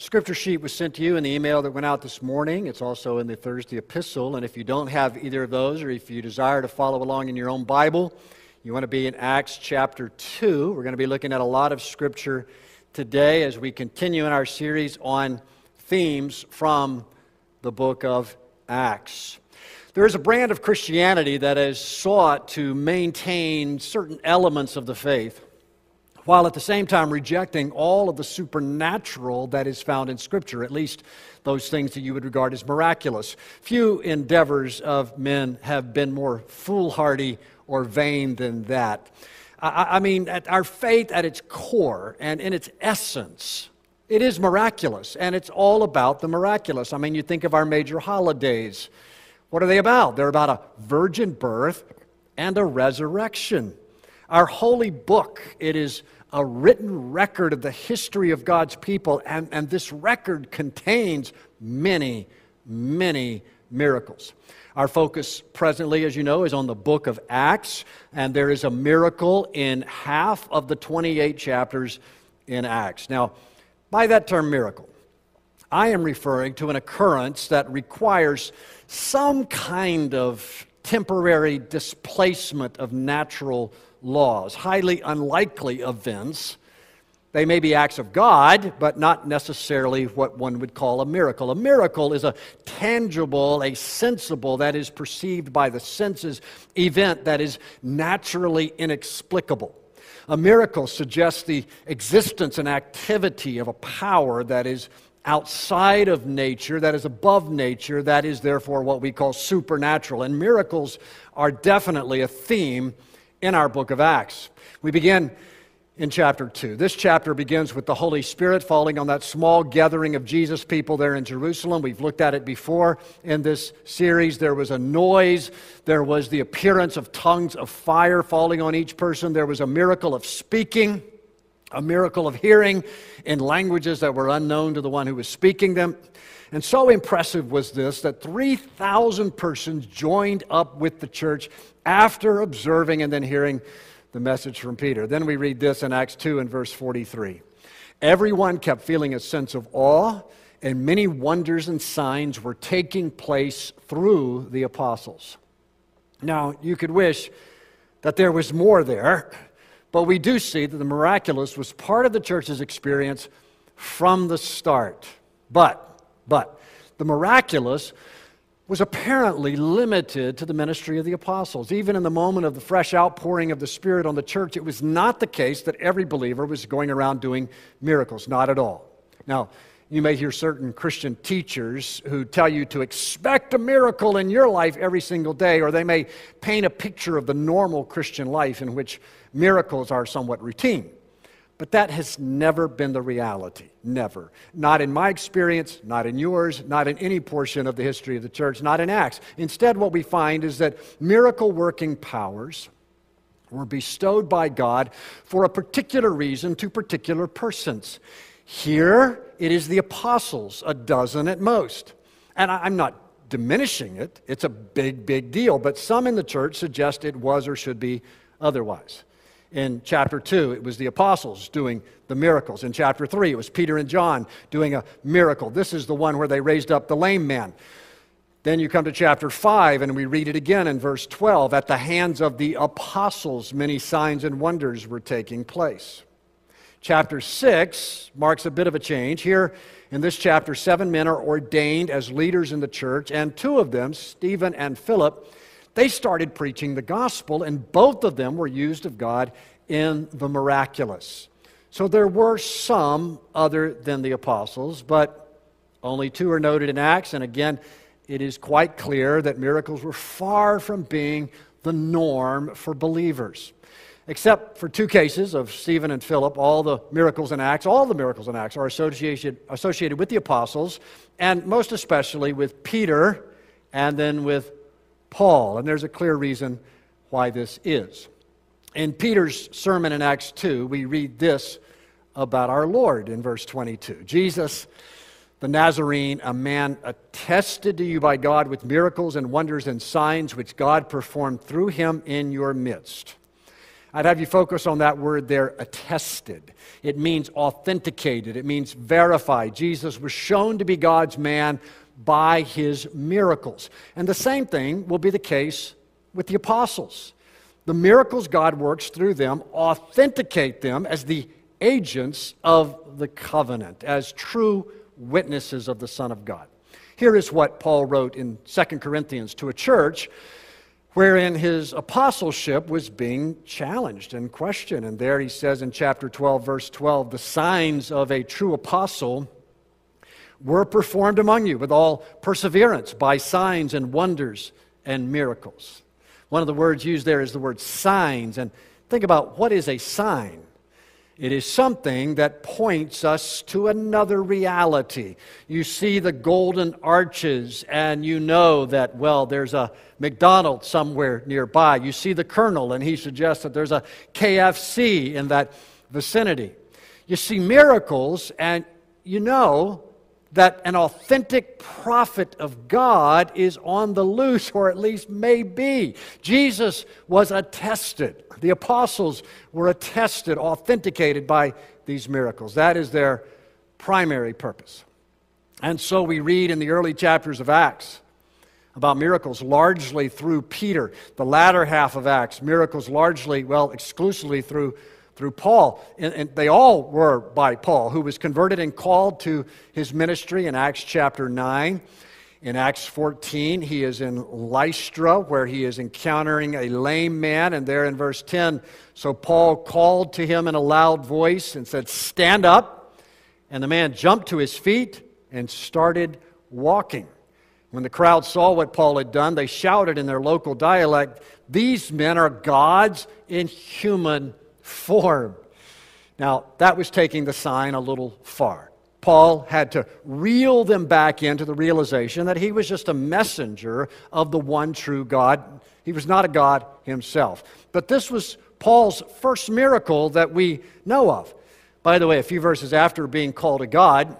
Scripture sheet was sent to you in the email that went out this morning. It's also in the Thursday epistle. And if you don't have either of those, or if you desire to follow along in your own Bible, you want to be in Acts chapter 2. We're going to be looking at a lot of Scripture today as we continue in our series on themes from the book of Acts. There is a brand of Christianity that has sought to maintain certain elements of the faith while at the same time rejecting all of the supernatural that is found in Scripture, at least those things that you would regard as miraculous. Few endeavors of men have been more foolhardy or vain than that. I, I mean, our faith at its core and in its essence, it is miraculous, and it's all about the miraculous. I mean, you think of our major holidays. What are they about? They're about a virgin birth and a resurrection. Our holy book, it is a written record of the history of God's people, and, and this record contains many, many miracles. Our focus presently, as you know, is on the book of Acts, and there is a miracle in half of the 28 chapters in Acts. Now, by that term miracle, I am referring to an occurrence that requires some kind of temporary displacement of natural laws, highly unlikely events. They may be acts of God, but not necessarily what one would call a miracle. A miracle is a tangible, a sensible, that is perceived by the senses event that is naturally inexplicable. A miracle suggests the existence and activity of a power that is outside of nature, that is above nature, that is therefore what we call supernatural. And miracles are definitely a theme in our book of Acts. We begin in chapter 2. This chapter begins with the Holy Spirit falling on that small gathering of Jesus people there in Jerusalem. We've looked at it before in this series. There was a noise, there was the appearance of tongues of fire falling on each person, there was a miracle of speaking. A miracle of hearing in languages that were unknown to the one who was speaking them. And so impressive was this that 3,000 persons joined up with the church after observing and then hearing the message from Peter. Then we read this in Acts 2 and verse 43. Everyone kept feeling a sense of awe, and many wonders and signs were taking place through the apostles. Now, you could wish that there was more there, but we do see that the miraculous was part of the church's experience from the start. But, but, the miraculous was apparently limited to the ministry of the apostles. Even in the moment of the fresh outpouring of the Spirit on the church, it was not the case that every believer was going around doing miracles. Not at all. Now, you may hear certain Christian teachers who tell you to expect a miracle in your life every single day, or they may paint a picture of the normal Christian life in which miracles are somewhat routine. But that has never been the reality. Never. Not in my experience, not in yours, not in any portion of the history of the church, not in Acts. Instead, what we find is that miracle working powers were bestowed by God for a particular reason to particular persons. Here, it is the apostles, a dozen at most. And I'm not diminishing it, it's a big, big deal. But some in the church suggest it was or should be otherwise. In chapter 2, it was the apostles doing the miracles. In chapter 3, it was Peter and John doing a miracle. This is the one where they raised up the lame man. Then you come to chapter 5, and we read it again in verse 12. At the hands of the apostles, many signs and wonders were taking place. Chapter 6 marks a bit of a change. Here in this chapter, seven men are ordained as leaders in the church, and two of them, Stephen and Philip, they started preaching the gospel, and both of them were used of God in the miraculous. So there were some other than the apostles, but only two are noted in Acts. And again, it is quite clear that miracles were far from being the norm for believers. Except for two cases of Stephen and Philip, all the miracles in Acts, all the miracles in Acts are associated, associated with the apostles, and most especially with Peter and then with Paul. And there's a clear reason why this is. In Peter's sermon in Acts 2, we read this about our Lord in verse 22. Jesus, the Nazarene, a man attested to you by God with miracles and wonders and signs which God performed through him in your midst. I'd have you focus on that word there, attested. It means authenticated, it means verified. Jesus was shown to be God's man by his miracles. And the same thing will be the case with the apostles. The miracles God works through them authenticate them as the agents of the covenant, as true witnesses of the Son of God. Here is what Paul wrote in 2 Corinthians to a church wherein his apostleship was being challenged and questioned. And there he says in chapter 12, verse 12, the signs of a true apostle were performed among you with all perseverance by signs and wonders and miracles. One of the words used there is the word signs. And think about what is a sign? It is something that points us to another reality. You see the golden arches, and you know that, well, there's a McDonald's somewhere nearby. You see the colonel, and he suggests that there's a KFC in that vicinity. You see miracles, and you know that an authentic prophet of God is on the loose, or at least may be. Jesus was attested. The apostles were attested, authenticated by these miracles. That is their primary purpose. And so we read in the early chapters of Acts about miracles largely through Peter. The latter half of Acts, miracles largely, well, exclusively through through Paul. And, and, they all were by Paul, who was converted and called to his ministry in Acts chapter 9. In Acts 14, he is in Lystra, where he is encountering a lame man. And there in verse 10, so Paul called to him in a loud voice and said, Stand up. And the man jumped to his feet and started walking. When the crowd saw what Paul had done, they shouted in their local dialect, These men are gods in human form. Now, that was taking the sign a little far. Paul had to reel them back into the realization that he was just a messenger of the one true God. He was not a God himself. But this was Paul's first miracle that we know of. By the way, a few verses after being called a God,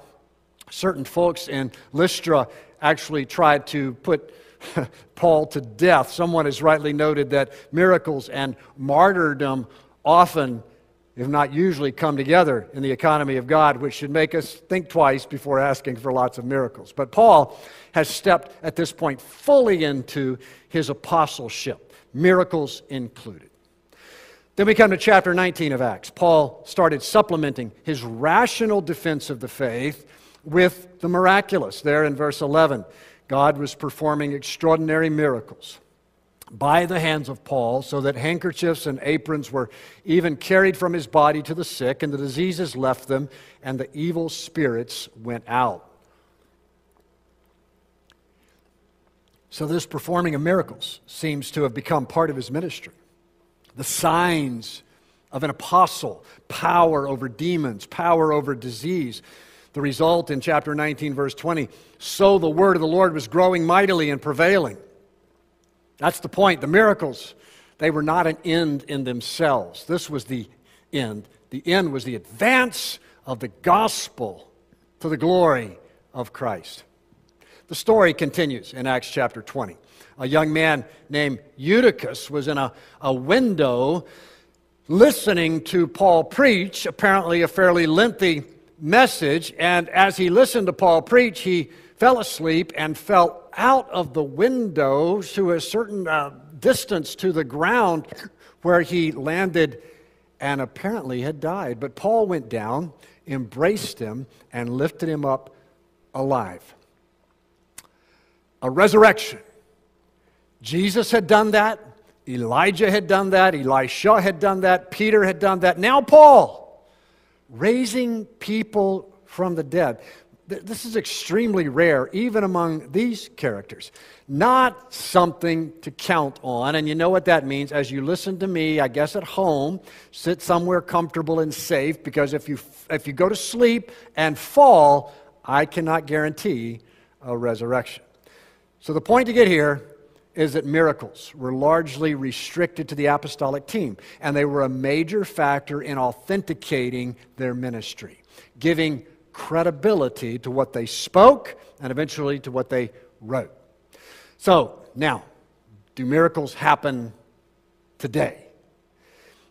certain folks in Lystra actually tried to put Paul to death. Someone has rightly noted that miracles and martyrdom often, if not usually, come together in the economy of God, which should make us think twice before asking for lots of miracles. But Paul has stepped at this point fully into his apostleship, miracles included. Then we come to chapter 19 of Acts. Paul started supplementing his rational defense of the faith with the miraculous. There in verse 11, God was performing extraordinary miracles by the hands of Paul, so that handkerchiefs and aprons were even carried from his body to the sick, and the diseases left them, and the evil spirits went out. So, this performing of miracles seems to have become part of his ministry. The signs of an apostle, power over demons, power over disease. The result in chapter 19, verse 20 so the word of the Lord was growing mightily and prevailing. That's the point. The miracles, they were not an end in themselves. This was the end. The end was the advance of the gospel to the glory of Christ. The story continues in Acts chapter 20. A young man named Eutychus was in a, a window listening to Paul preach, apparently a fairly lengthy message. And as he listened to Paul preach, he fell asleep and fell out of the window to a certain uh, distance to the ground where he landed and apparently had died. But Paul went down, embraced him, and lifted him up alive. A resurrection. Jesus had done that. Elijah had done that. Elisha had done that. Peter had done that. Now, Paul, raising people from the dead this is extremely rare, even among these characters. Not something to count on. And you know what that means? As you listen to me, I guess at home, sit somewhere comfortable and safe, because if you, if you go to sleep and fall, I cannot guarantee a resurrection. So the point to get here is that miracles were largely restricted to the apostolic team, and they were a major factor in authenticating their ministry, giving credibility to what they spoke and eventually to what they wrote. So, now, do miracles happen today?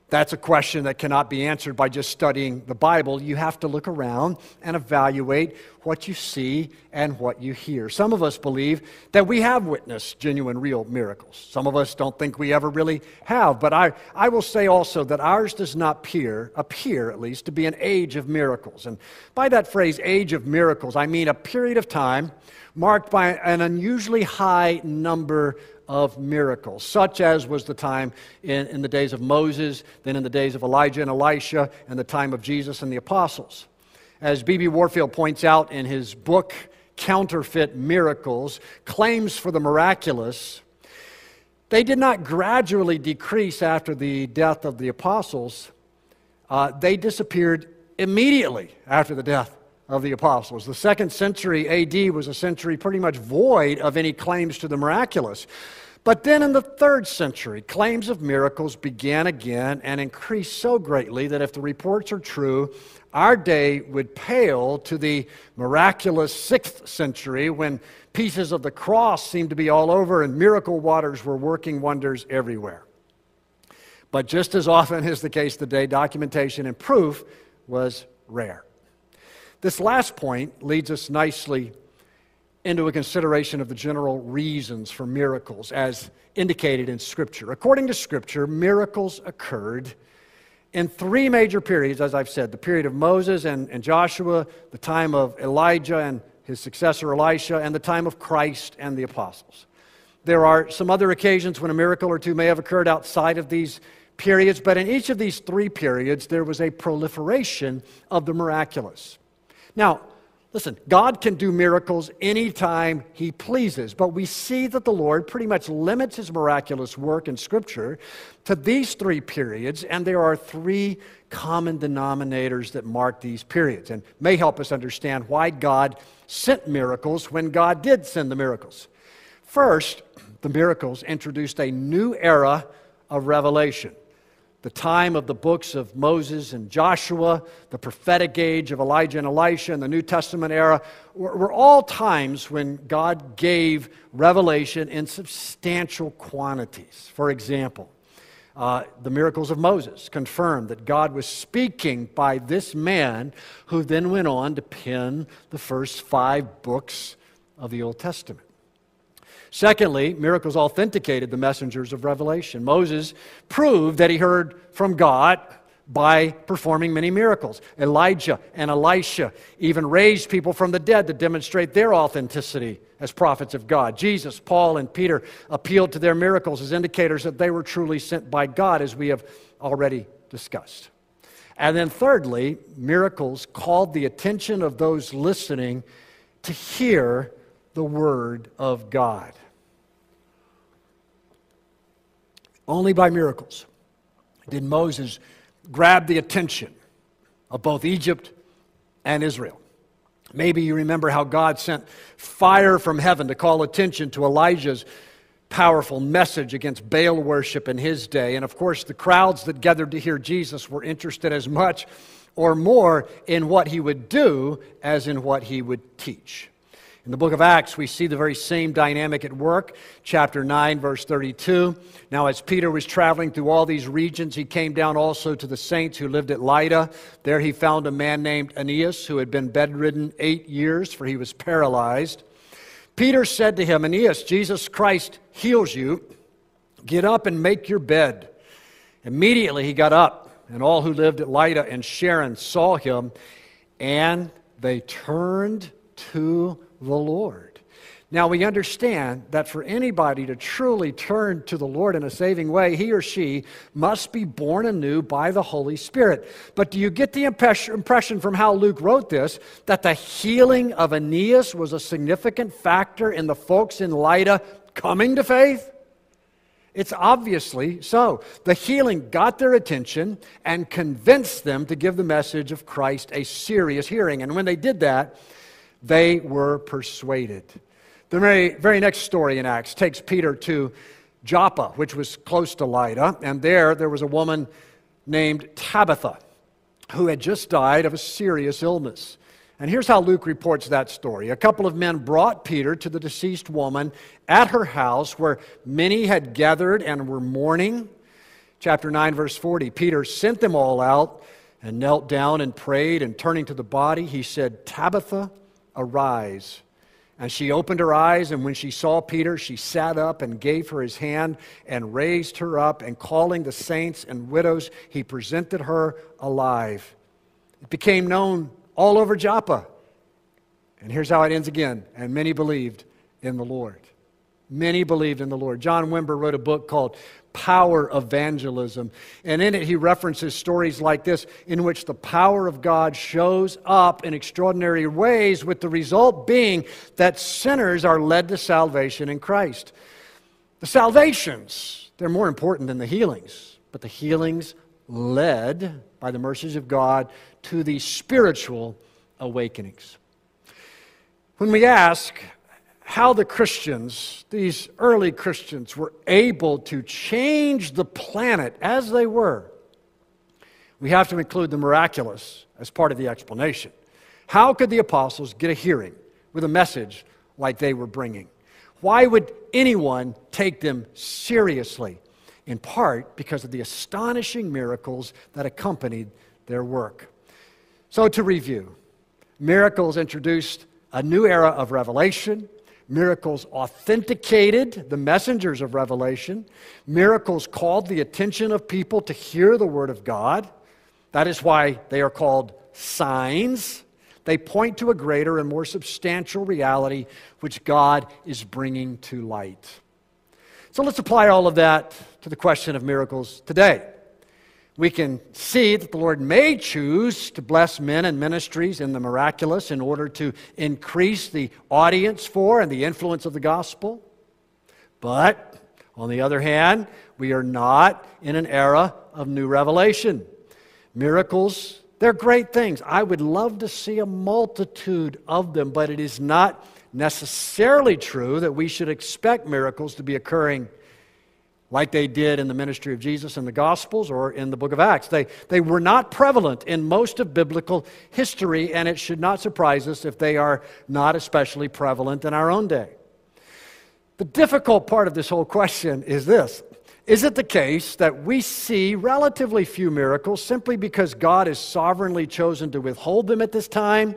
That's a question that cannot be answered by just studying the Bible. You have to look around and evaluate what you see and what you hear. Some of us believe that we have witnessed genuine, real miracles. Some of us don't think we ever really have. But I, I will say also that ours does not appear, appear at least, to be an age of miracles. And by that phrase, age of miracles, I mean a period of time marked by an unusually high number of miracles, such as was the time in, in the days of Moses, then in the days of Elijah and Elisha, and the time of Jesus and the apostles. As B.B. Warfield points out in his book, Counterfeit Miracles, claims for the miraculous, they did not gradually decrease after the death of the apostles. Uh, they disappeared immediately after the death of the apostles. The second century AD was a century pretty much void of any claims to the miraculous. But then in the third century, claims of miracles began again and increased so greatly that if the reports are true, our day would pale to the miraculous sixth century when pieces of the cross seemed to be all over and miracle waters were working wonders everywhere. But just as often is the case today, documentation and proof was rare. This last point leads us nicely into a consideration of the general reasons for miracles as indicated in Scripture. According to Scripture, miracles occurred in three major periods, as I've said the period of Moses and, and Joshua, the time of Elijah and his successor Elisha, and the time of Christ and the apostles. There are some other occasions when a miracle or two may have occurred outside of these periods, but in each of these three periods, there was a proliferation of the miraculous. Now, listen, God can do miracles anytime He pleases, but we see that the Lord pretty much limits His miraculous work in Scripture to these three periods, and there are three common denominators that mark these periods and may help us understand why God sent miracles when God did send the miracles. First, the miracles introduced a new era of revelation the time of the books of Moses and Joshua, the prophetic age of Elijah and Elisha, and the New Testament era were, all times when God gave revelation in substantial quantities. For example, uh, the miracles of Moses confirmed that God was speaking by this man who then went on to pen the first five books of the Old Testament. Secondly, miracles authenticated the messengers of Revelation. Moses proved that he heard from God by performing many miracles. Elijah and Elisha even raised people from the dead to demonstrate their authenticity as prophets of God. Jesus, Paul, and Peter appealed to their miracles as indicators that they were truly sent by God, as we have already discussed. And then, thirdly, miracles called the attention of those listening to hear the Word of God. Only by miracles did Moses grab the attention of both Egypt and Israel. Maybe you remember how God sent fire from heaven to call attention to Elijah's powerful message against Baal worship in his day. And of course, the crowds that gathered to hear Jesus were interested as much or more in what he would do as in what he would teach. In the book of Acts, we see the very same dynamic at work. Chapter 9, verse 32. Now, as Peter was traveling through all these regions, he came down also to the saints who lived at Lydda. There he found a man named Aeneas who had been bedridden eight years, for he was paralyzed. Peter said to him, Aeneas, Jesus Christ heals you. Get up and make your bed. Immediately he got up, and all who lived at Lydda and Sharon saw him, and they turned to the Lord. Now, we understand that for anybody to truly turn to the Lord in a saving way, he or she must be born anew by the Holy Spirit. But do you get the impression from how Luke wrote this that the healing of Aeneas was a significant factor in the folks in Lydda coming to faith? It's obviously so. The healing got their attention and convinced them to give the message of Christ a serious hearing. And when they did that, they were persuaded. The very, very next story in Acts takes Peter to Joppa, which was close to Lydda, and there there was a woman named Tabitha who had just died of a serious illness. And here's how Luke reports that story. A couple of men brought Peter to the deceased woman at her house where many had gathered and were mourning. Chapter 9, verse 40 Peter sent them all out and knelt down and prayed, and turning to the body, he said, Tabitha, arise. And she opened her eyes, and when she saw Peter, she sat up and gave her his hand and raised her up. And calling the saints and widows, he presented her alive. It became known all over Joppa. And here's how it ends again. And many believed in the Lord. Many believed in the Lord. John Wimber wrote a book called power evangelism. And in it, he references stories like this, in which the power of God shows up in extraordinary ways, with the result being that sinners are led to salvation in Christ. The salvations, they're more important than the healings, but the healings led by the mercies of God to the spiritual awakenings. When we ask, how the Christians, these early Christians, were able to change the planet as they were, we have to include the miraculous as part of the explanation. How could the apostles get a hearing with a message like they were bringing? Why would anyone take them seriously? In part because of the astonishing miracles that accompanied their work. So, to review, miracles introduced a new era of revelation Miracles authenticated the messengers of Revelation. Miracles called the attention of people to hear the Word of God. That is why they are called signs. They point to a greater and more substantial reality which God is bringing to light. So let's apply all of that to the question of miracles today we can see that the Lord may choose to bless men and ministries in the miraculous in order to increase the audience for and the influence of the gospel. But on the other hand, we are not in an era of new revelation. Miracles, they're great things. I would love to see a multitude of them, but it is not necessarily true that we should expect miracles to be occurring like they did in the ministry of Jesus in the Gospels or in the book of Acts. They, they were not prevalent in most of biblical history, and it should not surprise us if they are not especially prevalent in our own day. The difficult part of this whole question is this Is it the case that we see relatively few miracles simply because God has sovereignly chosen to withhold them at this time,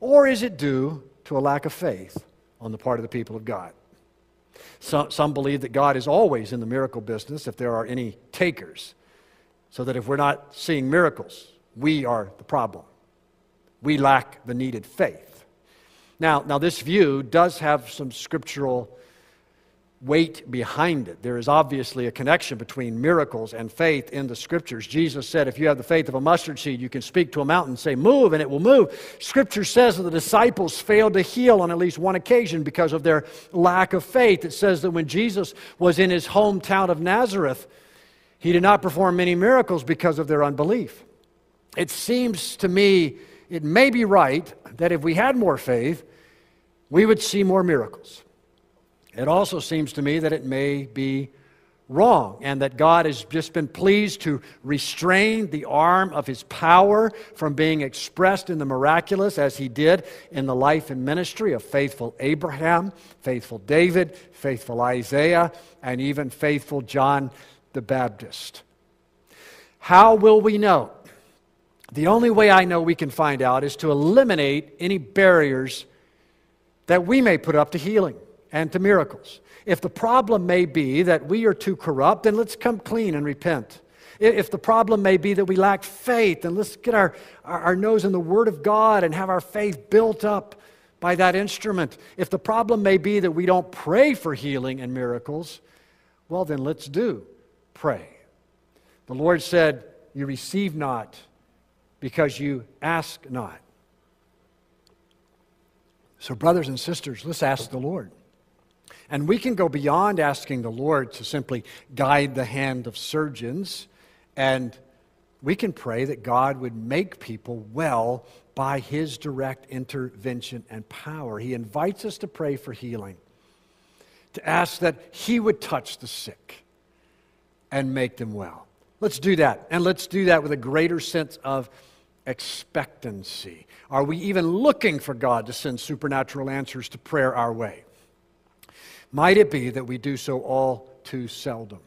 or is it due to a lack of faith on the part of the people of God? Some, some believe that God is always in the miracle business if there are any takers. So that if we're not seeing miracles, we are the problem. We lack the needed faith. Now, now this view does have some scriptural weight behind it. There is obviously a connection between miracles and faith in the scriptures. Jesus said, if you have the faith of a mustard seed, you can speak to a mountain say, Move, and it will move. Scripture says that the disciples failed to heal on at least one occasion because of their lack of faith. It says that when Jesus was in his hometown of Nazareth, he did not perform many miracles because of their unbelief. It seems to me it may be right that if we had more faith, we would see more miracles. It also seems to me that it may be wrong and that God has just been pleased to restrain the arm of his power from being expressed in the miraculous as he did in the life and ministry of faithful Abraham, faithful David, faithful Isaiah, and even faithful John the Baptist. How will we know? The only way I know we can find out is to eliminate any barriers that we may put up to healing and to miracles. If the problem may be that we are too corrupt, then let's come clean and repent. If the problem may be that we lack faith, then let's get our, our, our, nose in the Word of God and have our faith built up by that instrument. If the problem may be that we don't pray for healing and miracles, well, then let's do pray. The Lord said, You receive not because you ask not. So, brothers and sisters, let's ask the Lord. And we can go beyond asking the Lord to simply guide the hand of surgeons, and we can pray that God would make people well by his direct intervention and power. He invites us to pray for healing, to ask that he would touch the sick and make them well. Let's do that, and let's do that with a greater sense of expectancy. Are we even looking for God to send supernatural answers to prayer our way? Might it be that we do so all too seldom?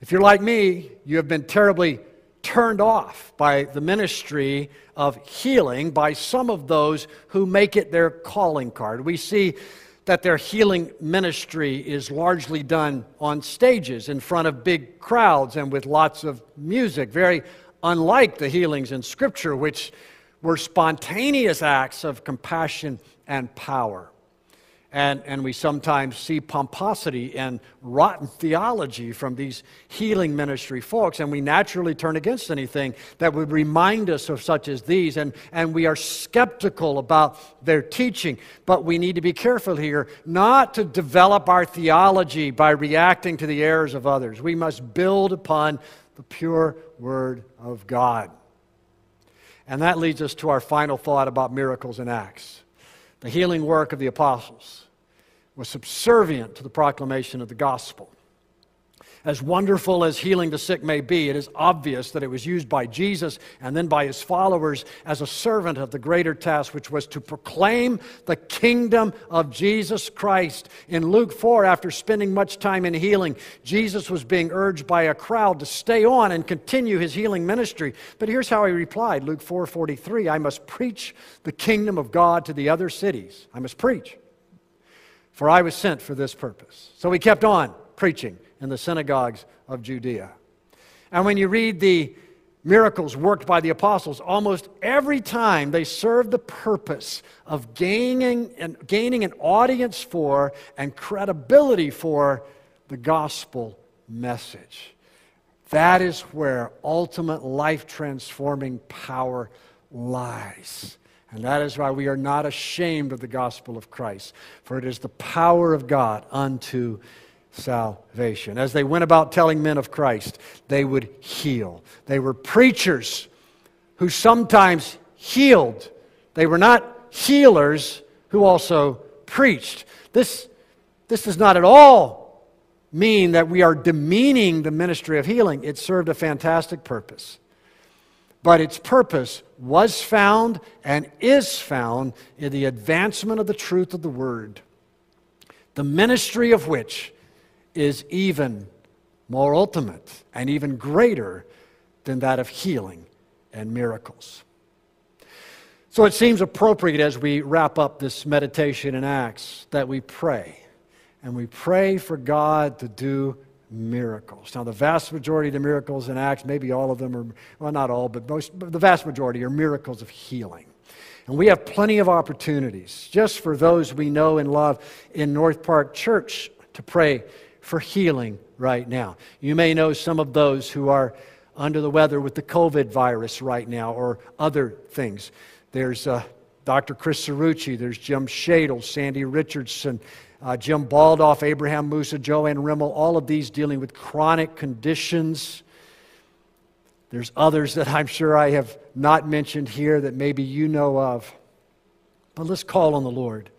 If you're like me, you have been terribly turned off by the ministry of healing by some of those who make it their calling card. We see that their healing ministry is largely done on stages in front of big crowds and with lots of music, very unlike the healings in Scripture, which were spontaneous acts of compassion and power. And, and we sometimes see pomposity and rotten theology from these healing ministry folks, and we naturally turn against anything that would remind us of such as these, and, and we are skeptical about their teaching. But we need to be careful here not to develop our theology by reacting to the errors of others. We must build upon the pure Word of God. And that leads us to our final thought about miracles and acts. The healing work of the apostles was subservient to the proclamation of the gospel. As wonderful as healing the sick may be, it is obvious that it was used by Jesus and then by his followers as a servant of the greater task, which was to proclaim the kingdom of Jesus Christ. In Luke 4, after spending much time in healing, Jesus was being urged by a crowd to stay on and continue his healing ministry. But here's how he replied Luke 4 43, I must preach the kingdom of God to the other cities. I must preach, for I was sent for this purpose. So he kept on preaching in the synagogues of Judea. And when you read the miracles worked by the apostles, almost every time they served the purpose of gaining, and gaining an audience for and credibility for the gospel message. That is where ultimate life transforming power lies. And that is why we are not ashamed of the gospel of Christ, for it is the power of God unto salvation. As they went about telling men of Christ, they would heal. They were preachers who sometimes healed. They were not healers who also preached. This, this does not at all mean that we are demeaning the ministry of healing. It served a fantastic purpose. But its purpose was found and is found in the advancement of the truth of the Word, the ministry of which is even more ultimate and even greater than that of healing and miracles. So it seems appropriate as we wrap up this meditation in Acts that we pray. And we pray for God to do miracles. Now, the vast majority of the miracles in Acts, maybe all of them are, well, not all, but most, but the vast majority are miracles of healing. And we have plenty of opportunities just for those we know and love in North Park Church to pray for healing right now. You may know some of those who are under the weather with the COVID virus right now or other things. There's uh, Dr. Chris Cerrucci, there's Jim Shadle, Sandy Richardson, uh, Jim Baldoff, Abraham Musa, Joanne Rimmel, all of these dealing with chronic conditions. There's others that I'm sure I have not mentioned here that maybe you know of. But let's call on the Lord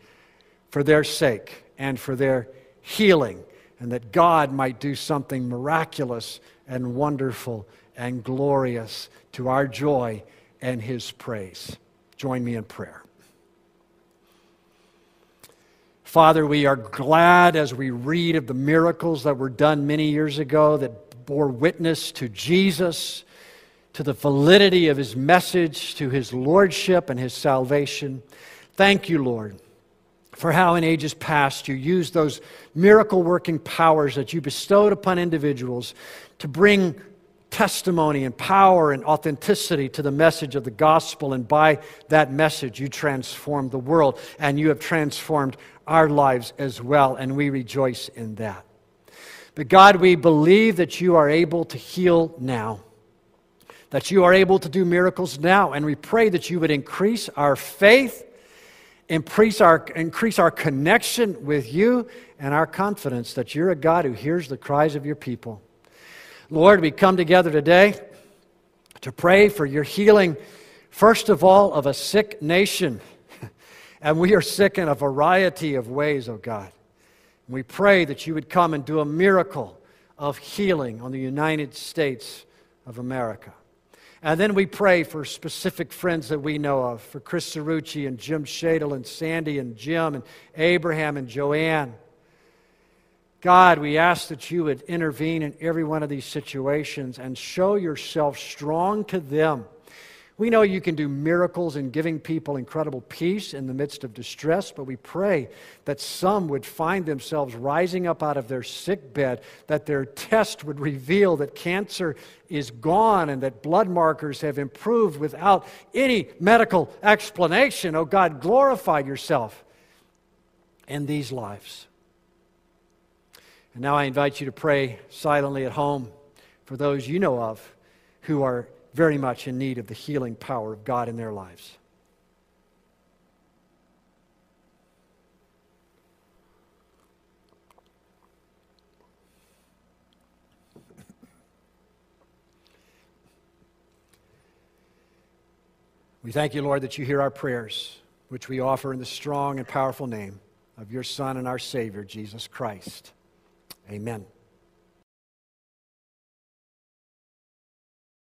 for their sake and for their healing and that God might do something miraculous and wonderful and glorious to our joy and His praise. Join me in prayer. Father, we are glad as we read of the miracles that were done many years ago that bore witness to Jesus, to the validity of his message, to his lordship and his salvation. Thank you, Lord, for how in ages past you used those miracle working powers that you bestowed upon individuals to bring testimony and power and authenticity to the message of the gospel. And by that message, you transformed the world and you have transformed our lives as well. And we rejoice in that. But God, we believe that you are able to heal now, that you are able to do miracles now. And we pray that you would increase our faith increase our, increase our connection with you and our confidence that you're a God who hears the cries of your people. Lord, we come together today to pray for your healing, first of all, of a sick nation. And we are sick in a variety of ways, oh God. We pray that you would come and do a miracle of healing on the United States of America. And then we pray for specific friends that we know of, for Chris Cerrucci and Jim Shadle and Sandy and Jim and Abraham and Joanne. God, we ask that you would intervene in every one of these situations and show yourself strong to them. We know you can do miracles in giving people incredible peace in the midst of distress, but we pray that some would find themselves rising up out of their sick bed, that their test would reveal that cancer is gone and that blood markers have improved without any medical explanation. Oh God, glorify yourself in these lives. And now I invite you to pray silently at home for those you know of who are very much in need of the healing power of God in their lives. We thank you, Lord, that you hear our prayers, which we offer in the strong and powerful name of your Son and our Savior, Jesus Christ. Amen.